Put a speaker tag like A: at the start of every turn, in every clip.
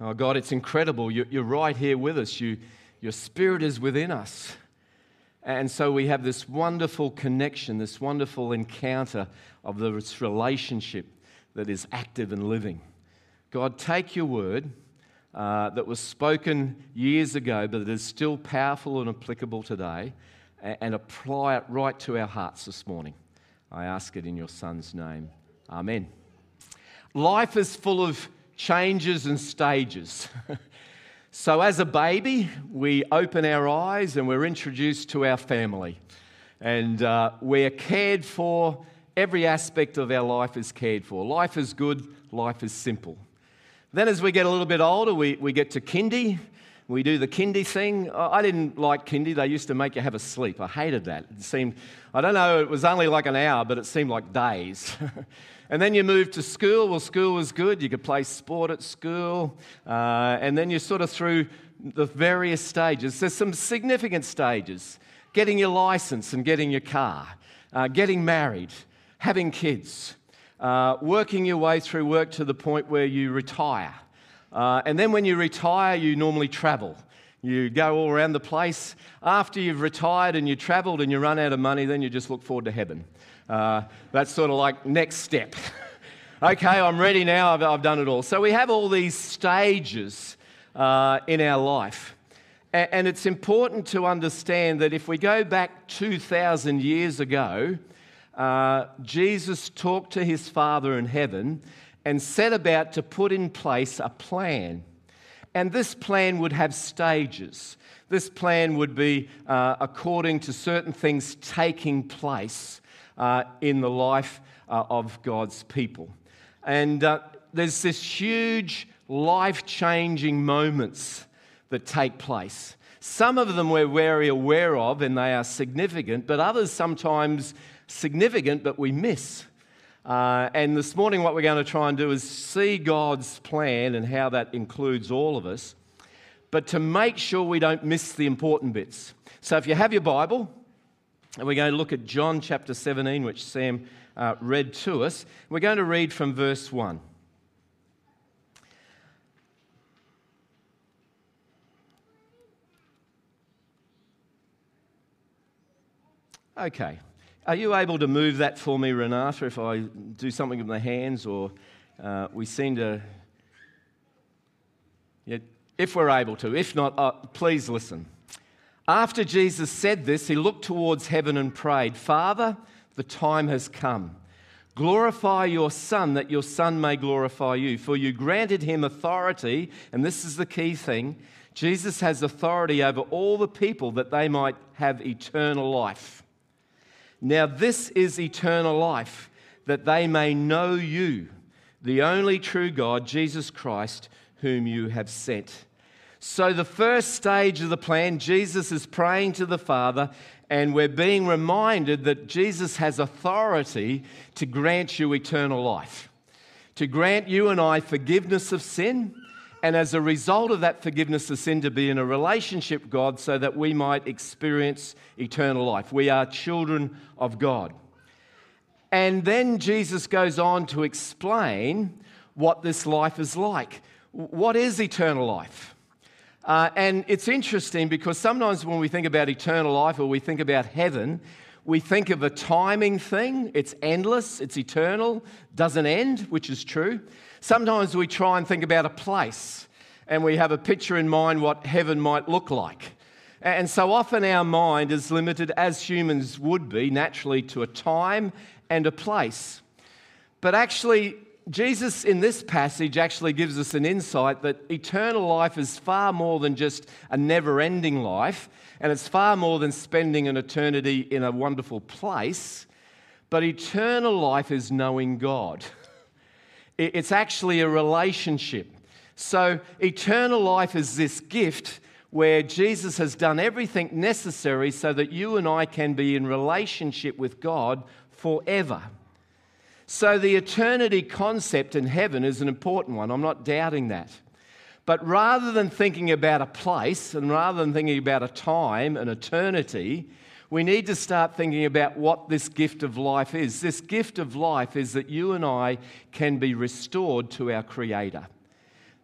A: Oh, God, it's incredible. You're right here with us. You, your spirit is within us. And so we have this wonderful connection, this wonderful encounter of this relationship that is active and living. God, take your word uh, that was spoken years ago, but it is still powerful and applicable today, and, and apply it right to our hearts this morning. I ask it in your Son's name. Amen. Life is full of changes and stages. so, as a baby, we open our eyes and we're introduced to our family. And uh, we're cared for. Every aspect of our life is cared for. Life is good, life is simple. Then, as we get a little bit older, we, we get to kindy. We do the kindy thing. I didn't like kindy. They used to make you have a sleep. I hated that. It seemed, I don't know, it was only like an hour, but it seemed like days. and then you moved to school. Well, school was good. You could play sport at school. Uh, and then you sort of through the various stages. There's some significant stages getting your license and getting your car, uh, getting married, having kids uh, working your way through work to the point where you retire. Uh, and then when you retire, you normally travel. You go all around the place. After you've retired and you've traveled and you run out of money, then you just look forward to heaven. Uh, that's sort of like next step. okay, I'm ready now, I've, I've, done it all. So we have all these stages uh, in our life. And, and it's important to understand that if we go back 2,000 years ago, uh, Jesus talked to his Father in heaven and set about to put in place a plan. And this plan would have stages. This plan would be uh, according to certain things taking place uh, in the life uh, of God's people. And uh, there's this huge life changing moments that take place. Some of them we're very aware of and they are significant, but others sometimes significant, but we miss. Uh, and this morning, what we're going to try and do is see God's plan and how that includes all of us, but to make sure we don't miss the important bits. So, if you have your Bible, and we're going to look at John chapter 17, which Sam uh, read to us. We're going to read from verse 1. Okay, are you able to move that for me, Renata, if I do something with my hands or uh, we seem to. Yeah, if we're able to. If not, uh, please listen. After Jesus said this, he looked towards heaven and prayed, Father, the time has come. Glorify your Son, that your Son may glorify you. For you granted him authority, and this is the key thing Jesus has authority over all the people that they might have eternal life. Now, this is eternal life, that they may know you, the only true God, Jesus Christ, whom you have sent. So, the first stage of the plan, Jesus is praying to the Father, and we're being reminded that Jesus has authority to grant you eternal life, to grant you and I forgiveness of sin and as a result of that forgiveness of sin, to be in a relationship with God so that we might experience eternal life. We are children of God. And then Jesus goes on to explain what this life is like. What is eternal life? Uh, and it's interesting because sometimes when we think about eternal life or we think about heaven, we think of a timing thing. It's endless, it's eternal, doesn't end, which is true. Sometimes we try and think about a place and we have a picture in mind what heaven might look like. And so often our mind is limited, as humans would be naturally, to a time and a place. But actually, Jesus in this passage actually gives us an insight that eternal life is far more than just a never ending life, and it's far more than spending an eternity in a wonderful place. But eternal life is knowing God. It's actually a relationship. So, eternal life is this gift where Jesus has done everything necessary so that you and I can be in relationship with God forever. So, the eternity concept in heaven is an important one. I'm not doubting that. But rather than thinking about a place and rather than thinking about a time, an eternity, we need to start thinking about what this gift of life is. This gift of life is that you and I can be restored to our Creator.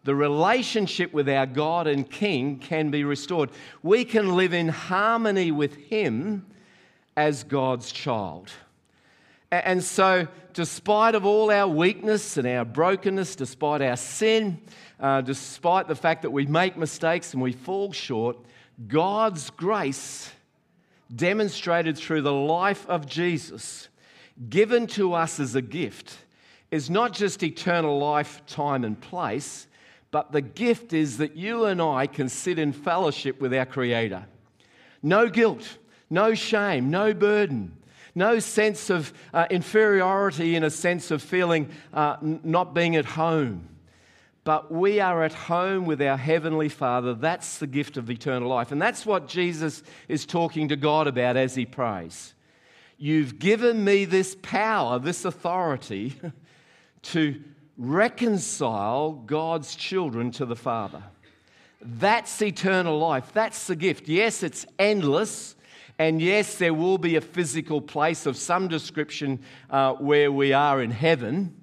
A: the relationship with our God and King can be restored. We can live in harmony with Him as God's child. And so, despite of all our weakness and our brokenness, despite our sin, uh, despite the fact that we make mistakes and we fall short, God's grace demonstrated through the life of Jesus, given to us as a gift, is not just eternal life, time, and place, but the gift is that you and I can sit in fellowship with our Creator. No guilt, no shame, no burden, no sense of uh, inferiority in a sense of feeling uh, n- not being at home. But we are at home with our Heavenly Father. That's the gift of eternal life. And that's what Jesus is talking to God about as he prays. You've given me this power, this authority to reconcile God's children to the Father. That's eternal life. That's the gift. Yes, it's endless. And yes, there will be a physical place of some description uh, where we are in heaven.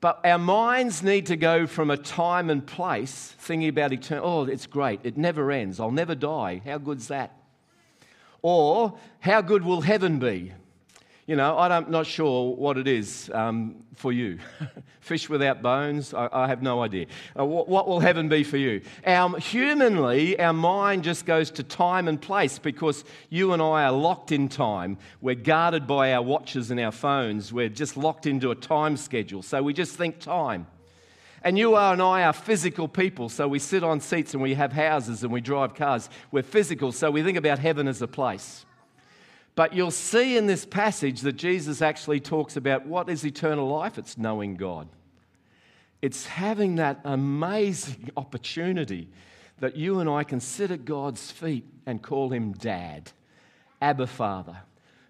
A: But our minds need to go from a time and place thinking about eternal. Oh, it's great. It never ends. I'll never die. How good's that? Or, how good will heaven be? You know, I'm not sure what it is um, for you. Fish without bones, I, I have no idea. Uh, what, what, will heaven be for you? Our, humanly, our mind just goes to time and place because you and I are locked in time. We're guarded by our watches and our phones. We're just locked into a time schedule. So we just think time. And you are and I are physical people, so we sit on seats and we have houses and we drive cars. We're physical, so we think about heaven as a place. But you'll see in this passage that Jesus actually talks about what is eternal life? It's knowing God. It's having that amazing opportunity that you and I can sit at God's feet and call him Dad, Abba Father,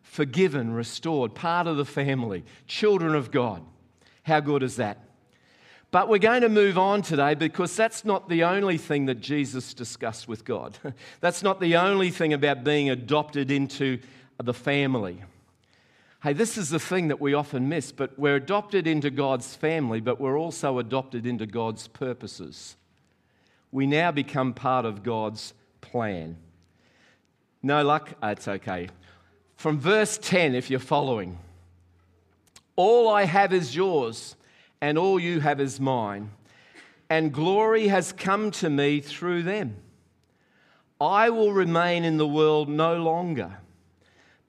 A: forgiven, restored, part of the family, children of God. How good is that? But we're going to move on today because that's not the only thing that Jesus discussed with God. that's not the only thing about being adopted into the family. Hey, this is the thing that we often miss, but we're adopted into God's family, but we're also adopted into God's purposes. We now become part of God's plan. No luck? Ah, it's okay. From verse 10, if you're following, all I have is yours, and all you have is mine, and glory has come to me through them. I will remain in the world no longer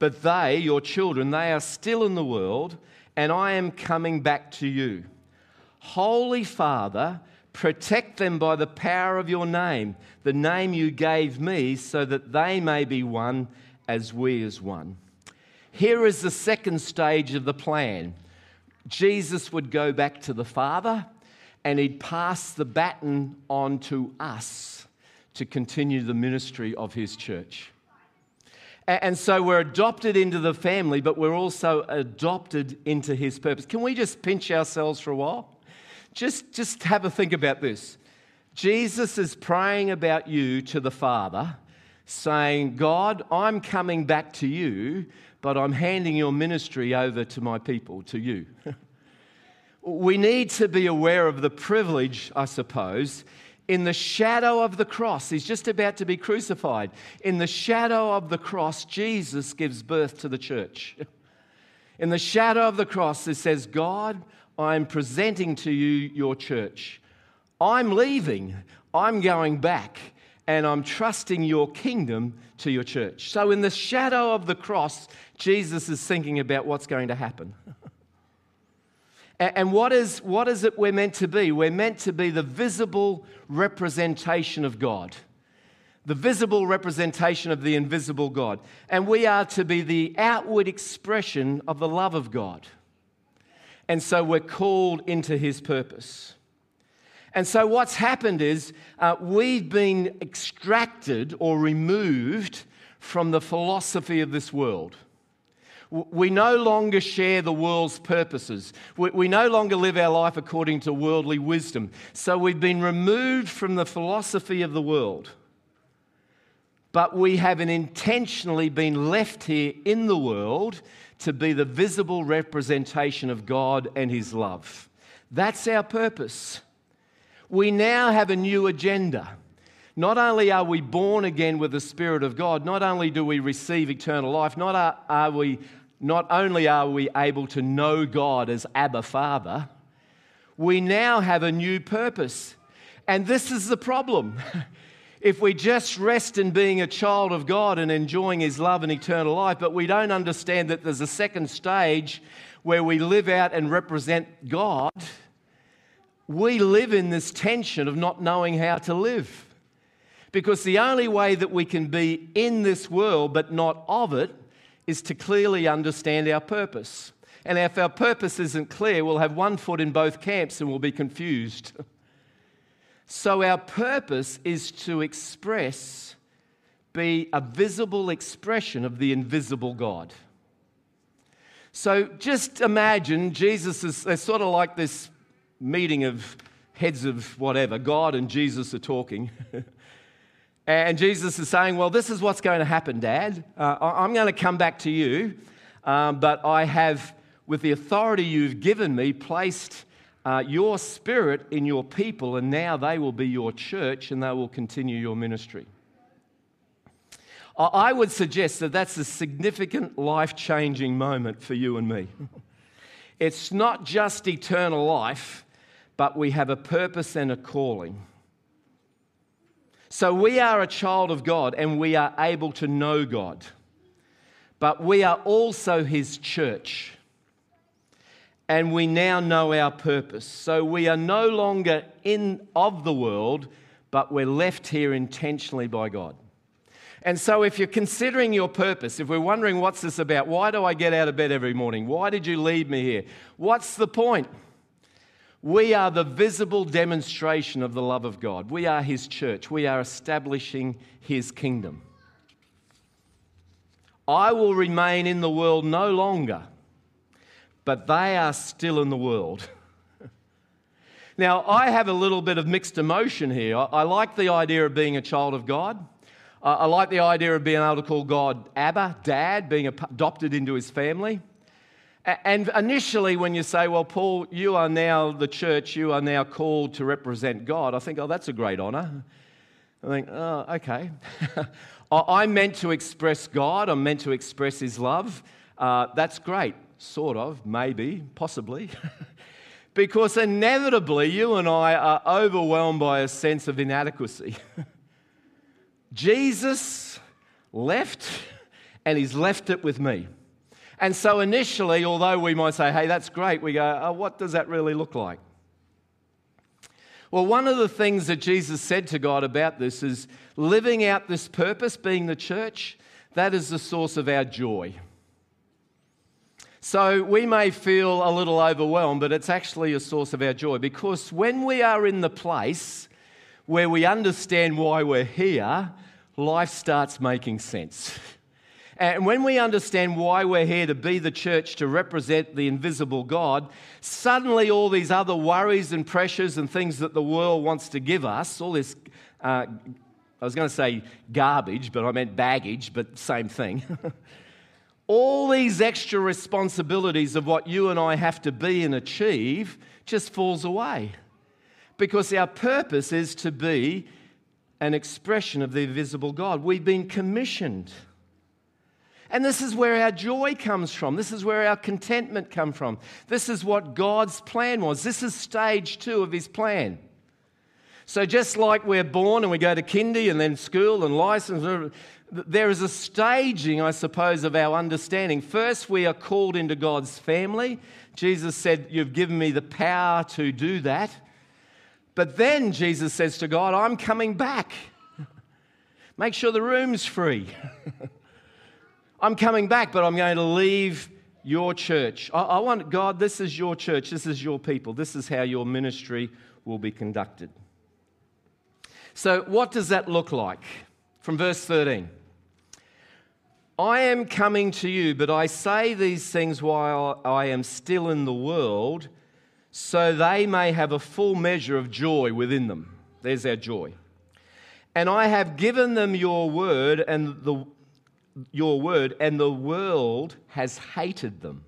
A: but they, your children, they are still in the world, and I am coming back to you. Holy Father, protect them by the power of your name, the name you gave me, so that they may be one as we is one. Here is the second stage of the plan. Jesus would go back to the Father and he'd pass the baton on to us to continue the ministry of his church. And so we're adopted into the family, but we're also adopted into his purpose. Can we just pinch ourselves for a while? Just, just have a think about this. Jesus is praying about you to the Father, saying, God, I'm coming back to you, but I'm handing your ministry over to my people, to you. we need to be aware of the privilege, I suppose, in the shadow of the cross, he's just about to be crucified. In the shadow of the cross, Jesus gives birth to the church. In the shadow of the cross, it says, God, I'm presenting to you your church. I'm leaving, I'm going back, and I'm trusting your kingdom to your church. So, in the shadow of the cross, Jesus is thinking about what's going to happen. And what is, what is it we're meant to be? We're meant to be the visible representation of God, the visible representation of the invisible God. And we are to be the outward expression of the love of God. And so we're called into his purpose. And so what's happened is uh, we've been extracted or removed from the philosophy of this world. We no longer share the world's purposes. We, no longer live our life according to worldly wisdom. So we've been removed from the philosophy of the world. But we haven't intentionally been left here in the world to be the visible representation of God and His love. That's our purpose. We now have a new agenda. Not only are we born again with the Spirit of God, not only do we receive eternal life, not, are, are we, not only are we able to know God as Abba Father, we now have a new purpose. And this is the problem. if we just rest in being a child of God and enjoying His love and eternal life, but we don't understand that there's a second stage where we live out and represent God, we live in this tension of not knowing how to live. Because the only way that we can be in this world but not of it is to clearly understand our purpose. And if our purpose isn't clear, we'll have one foot in both camps and we'll be confused. So, our purpose is to express, be a visible expression of the invisible God. So, just imagine Jesus is sort of like this meeting of heads of whatever. God and Jesus are talking. And Jesus is saying, Well, this is what's going to happen, Dad. Uh, I'm going to come back to you, um, but I have, with the authority you've given me, placed uh, your spirit in your people, and now they will be your church and they will continue your ministry. I would suggest that that's a significant life changing moment for you and me. It's not just eternal life, but we have a purpose and a calling. So we are a child of God and we are able to know God. But we are also His church. And we now know our purpose. So we are no longer in of the world, but we're left here intentionally by God. And so, if you're considering your purpose, if we're wondering what's this about, why do I get out of bed every morning? Why did you leave me here? What's the point? We are the visible demonstration of the love of God. We are His church. We are establishing His kingdom. I will remain in the world no longer, but they are still in the world. now, I have a little bit of mixed emotion here. I like the idea of being a child of God. I like the idea of being able to call God Abba, Dad, being adopted into His family. And initially, when you say, Well, Paul, you are now the church, you are now called to represent God, I think, Oh, that's a great honor. I think, Oh, okay. I'm meant to express God, I'm meant to express His love. Uh, that's great, sort of, maybe, possibly. because inevitably, you and I are overwhelmed by a sense of inadequacy. Jesus left, and He's left it with me. And so initially, although we might say, hey, that's great, we go, oh, what does that really look like? Well, one of the things that Jesus said to God about this is living out this purpose, being the church, that is the source of our joy. So we may feel a little overwhelmed, but it's actually a source of our joy because when we are in the place where we understand why we're here, life starts making sense. And when we understand why we're here to be the church to represent the invisible God, suddenly all these other worries and pressures and things that the world wants to give us, all this, uh, I was going to say garbage, but I meant baggage, but same thing. all these extra responsibilities of what you and I have to be and achieve just falls away. Because our purpose is to be an expression of the invisible God. We've been commissioned. And this is where our joy comes from. This is where our contentment comes from. This is what God's plan was. This is stage two of his plan. So, just like we're born and we go to kindy and then school and license, there is a staging, I suppose, of our understanding. First, we are called into God's family. Jesus said, You've given me the power to do that. But then Jesus says to God, I'm coming back. Make sure the room's free. I'm coming back, but I'm going to leave your church. I, I, want, God, this is your church. This is your people. This is how your ministry will be conducted. So, what does that look like? From verse 13 I am coming to you, but I say these things while I am still in the world, so they may have a full measure of joy within them. There's our joy. And I have given them your word, and the your word, and the world has hated them.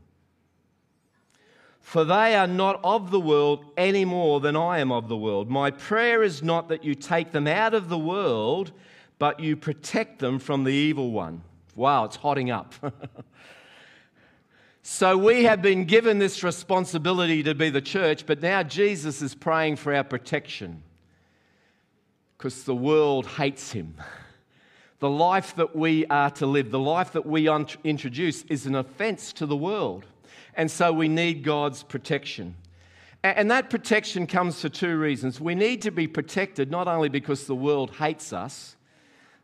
A: For they are not of the world any more than I am of the world. My prayer is not that you take them out of the world, but you protect them from the evil one. Wow, it's hotting up. so we have been given this responsibility to be the church, but now Jesus is praying for our protection because the world hates him. The life that we are to live, the life that we introduce, is an offense to the world. And so we need God's protection. And that protection comes for two reasons. We need to be protected not only because the world hates us,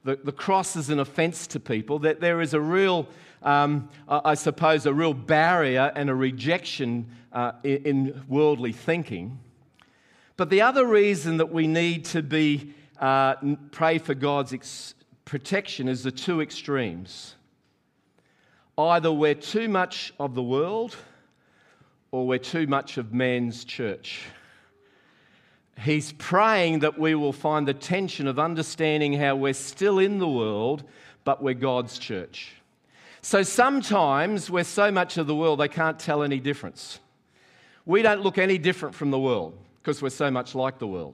A: the, the cross is an offense to people, that there is a real, um, I suppose, a real barrier and a rejection uh, in, in, worldly thinking. But the other reason that we need to be, uh, pray for God's ex- protection is the two extremes. Either we're too much of the world or we're too much of man's church. He's praying that we will find the tension of understanding how we're still in the world, but we're God's church. So sometimes we're so much of the world they can't tell any difference. We don't look any different from the world because we're so much like the world.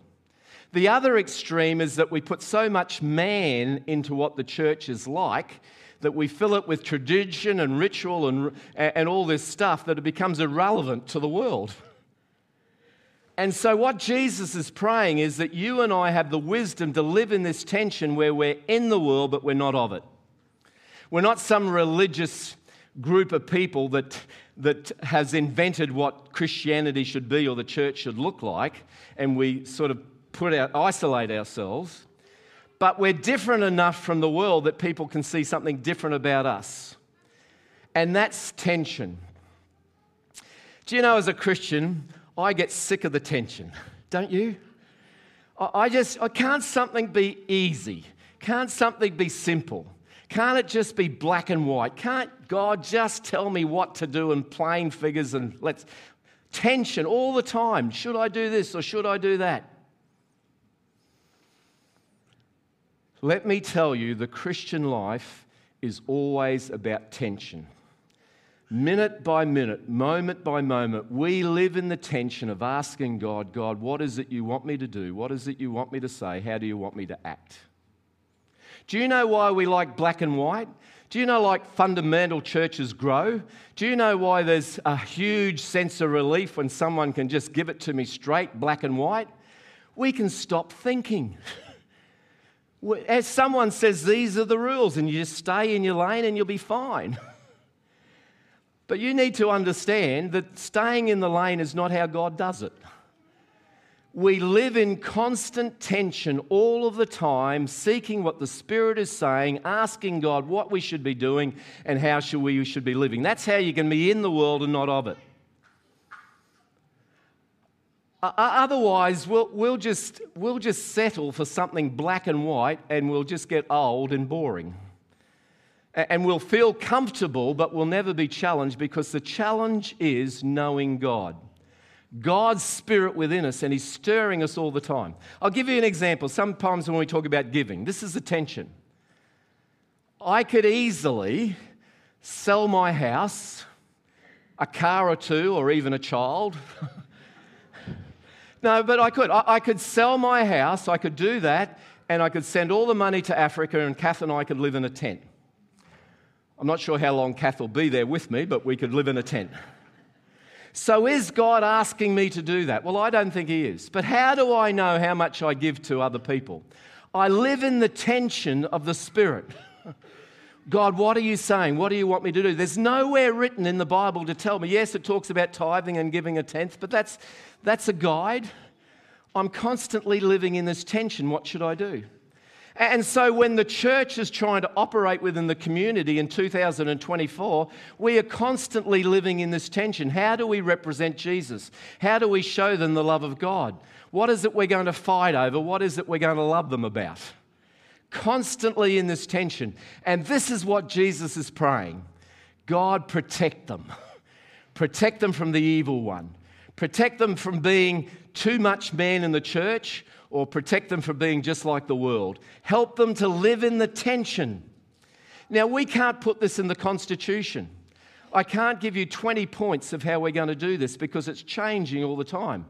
A: The other extreme is that we put so much man into what the church is like that we fill it with tradition and ritual and, and all this stuff that it becomes irrelevant to the world. And so, what Jesus is praying is that you and I have the wisdom to live in this tension where we're in the world, but we're not of it. We're not some religious group of people that, that has invented what Christianity should be or the church should look like, and we sort of put out, isolate ourselves, but we're different enough from the world that people can see something different about us. And that's tension. Do you know, as a Christian, I get sick of the tension, don't you? I just, I can't something be easy? Can't something be simple? Can't it just be black and white? Can't God just tell me what to do in plain figures and let's tension all the time? Should I do this or should I do that? Let me tell you, the Christian life is always about tension. Minute by minute, moment by moment, we live in the tension of asking God, God, what is it you want me to do? What is it you want me to say? How do you want me to act? Do you know why we like black and white? Do you know, like fundamental churches grow? Do you know why there's a huge sense of relief when someone can just give it to me straight, black and white? We can stop thinking. As someone says, these are the rules, and you just stay in your lane and you'll be fine. But you need to understand that staying in the lane is not how God does it. We live in constant tension all of the time, seeking what the Spirit is saying, asking God what we should be doing and how should we should be living. That's how you can be in the world and not of it. Otherwise, we'll, we'll, just, we'll just settle for something black and white and we'll just get old and boring. And we'll feel comfortable, but we'll never be challenged because the challenge is knowing God. God's spirit within us, and He's stirring us all the time. I'll give you an example. Sometimes when we talk about giving, this is the tension. I could easily sell my house, a car or two, or even a child. No, but I could. I, I could sell my house, I could do that, and I could send all the money to Africa, and Kath and I could live in a tent. I'm not sure how long Kath will be there with me, but we could live in a tent. So, is God asking me to do that? Well, I don't think He is. But how do I know how much I give to other people? I live in the tension of the Spirit. God, what are you saying? What do you want me to do? There's nowhere written in the Bible to tell me. Yes, it talks about tithing and giving a tenth, but that's, that's a guide. I'm constantly living in this tension. What should I do? And so, when the church is trying to operate within the community in 2024, we are constantly living in this tension. How do we represent Jesus? How do we show them the love of God? What is it we're going to fight over? What is it we're going to love them about? Constantly in this tension. And this is what Jesus is praying God, protect them. Protect them from the evil one. Protect them from being too much man in the church or protect them from being just like the world. Help them to live in the tension. Now, we can't put this in the Constitution. I can't give you 20 points of how we're going to do this because it's changing all the time.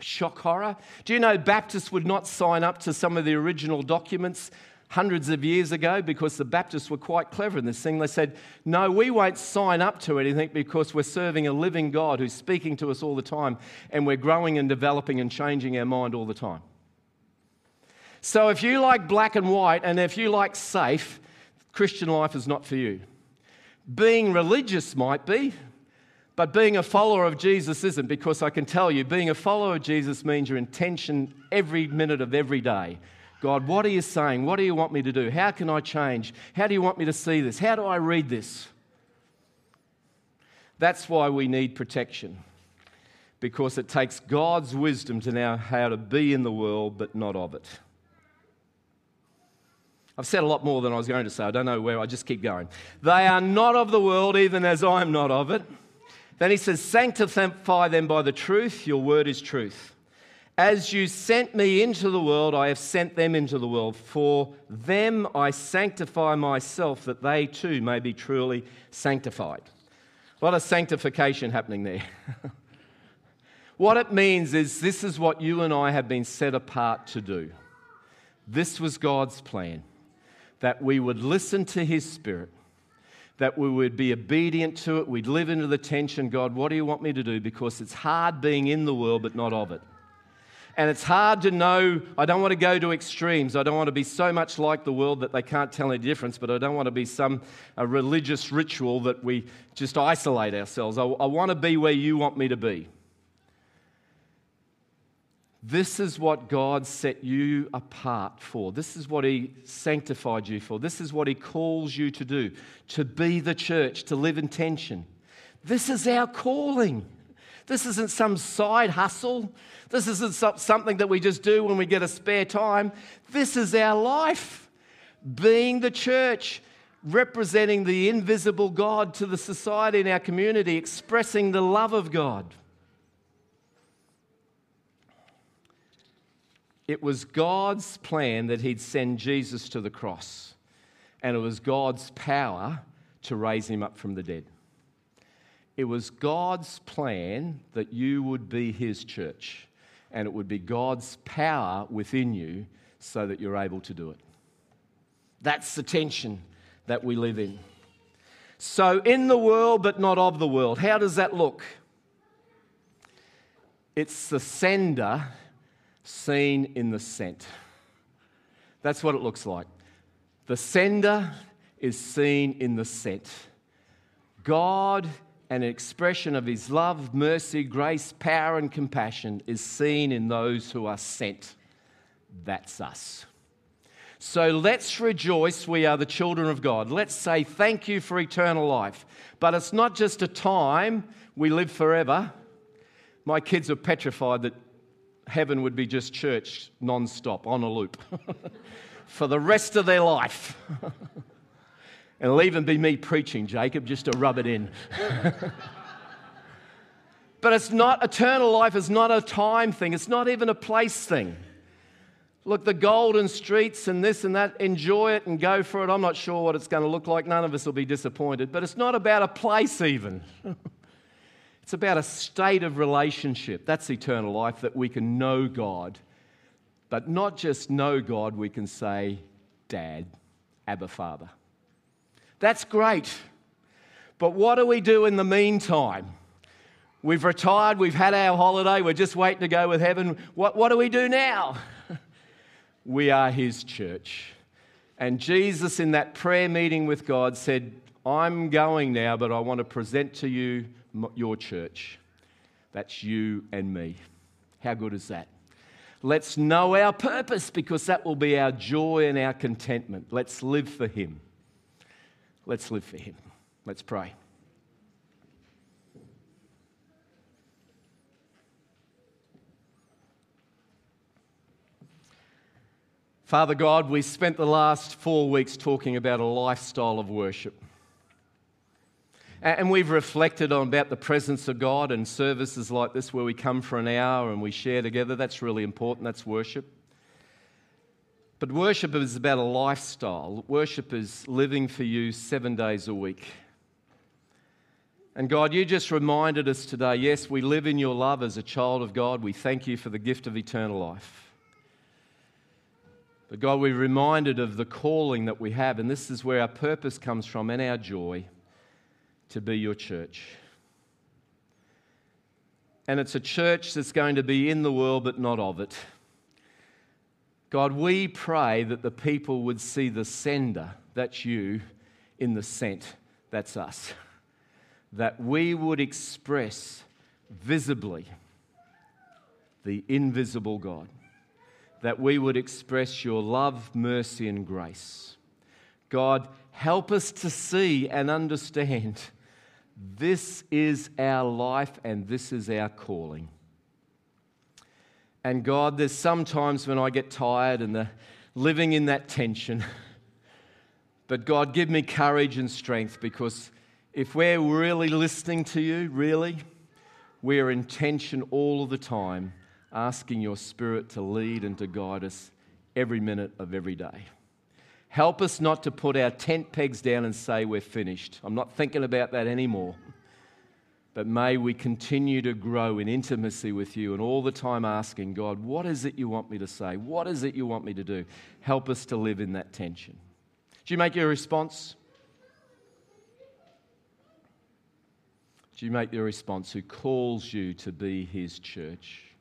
A: Shock horror. Do you know Baptists would not sign up to some of the original documents hundreds of years ago because the Baptists were quite clever in this thing. They said, No, we won't sign up to anything because we're serving a living God who's speaking to us all the time and we're growing and developing and changing our mind all the time. So if you like black and white and if you like safe, Christian life is not for you. Being religious might be, but being a follower of Jesus isn't because I can tell you, being a follower of Jesus means your intention every minute of every day. God, what are you saying? What do you want me to do? How can I change? How do you want me to see this? How do I read this? That's why we need protection, because it takes God's wisdom to know how to be in the world but not of it. I've said a lot more than I was going to say. I don't know where, I just keep going. They are not of the world, even as I am not of it. Then he says, Sanctify them by the truth, your word is truth. As you sent me into the world, I have sent them into the world. For them I sanctify myself, that they too may be truly sanctified. A lot of sanctification happening there. what it means is this is what you and I have been set apart to do. This was God's plan that we would listen to His Spirit, that we would be obedient to it, we'd live into the tension God, what do you want me to do? Because it's hard being in the world but not of it. And it's hard to know. I don't want to go to extremes. I don't want to be so much like the world that they can't tell any difference, but I don't want to be some religious ritual that we just isolate ourselves. I, I want to be where you want me to be. This is what God set you apart for. This is what He sanctified you for. This is what He calls you to do to be the church, to live in tension. This is our calling. This isn't some side hustle. This isn't something that we just do when we get a spare time. This is our life. Being the church, representing the invisible God to the society in our community, expressing the love of God. It was God's plan that He'd send Jesus to the cross, and it was God's power to raise Him up from the dead. It was God's plan that you would be His church, and it would be God's power within you so that you're able to do it. That's the tension that we live in. So, in the world, but not of the world. How does that look? It's the sender seen in the sent. That's what it looks like. The sender is seen in the sent. God and an expression of his love, mercy, grace, power, and compassion is seen in those who are sent. That's us. So let's rejoice we are the children of God. Let's say thank you for eternal life. But it's not just a time we live forever. My kids are petrified that heaven would be just church non stop, on a loop, for the rest of their life. And it'll even be me preaching, Jacob, just to rub it in. but it's not, eternal life is not a time thing, it's not even a place thing. Look, the golden streets and this and that, enjoy it and go for it. I'm not sure what it's going to look like. None of us will be disappointed. But it's not about a place, even. it's about a state of relationship. That's eternal life, that we can know God. But not just know God, we can say, Dad, Abba Father. That's great. But what do we do in the meantime? We've retired, we've had our holiday, we're just waiting to go with heaven. What, what do we do now? we are His church. And Jesus, in that prayer meeting with God, said, I'm going now, but I want to present to you your church. That's you and me. How good is that? Let's know our purpose because that will be our joy and our contentment. Let's live for Him. Let's live for Him. Let's pray. Father God, we spent the last four weeks talking about a lifestyle of worship. And we've reflected on about the presence of God and services like this where we come for an hour and we share together. That's really important. That's worship. But worship is about a lifestyle. Worship is living for you seven days a week. And God, you just reminded us today yes, we live in your love as a child of God. We thank you for the gift of eternal life. But God, we're reminded of the calling that we have, and this is where our purpose comes from and our joy to be your church. And it's a church that's going to be in the world but not of it. God, we pray that the people would see the sender, that's you, in the sent, that's us. That we would express visibly the invisible God. That we would express your love, mercy, and grace. God, help us to see and understand this is our life and this is our calling. And God, there's sometimes when I get tired and the, living in that tension. But God, give me courage and strength because if we're really listening to you, really, we're in tension all of the time, asking your Spirit to lead and to guide us every minute of every day. Help us not to put our tent pegs down and say we're finished. I'm not thinking about that anymore. But may we continue to grow in intimacy with you and all the time asking, God, what is it you want me to say? What is it you want me to do? Help us to live in that tension. Do you make your response? Do you make your response who calls you to be his church?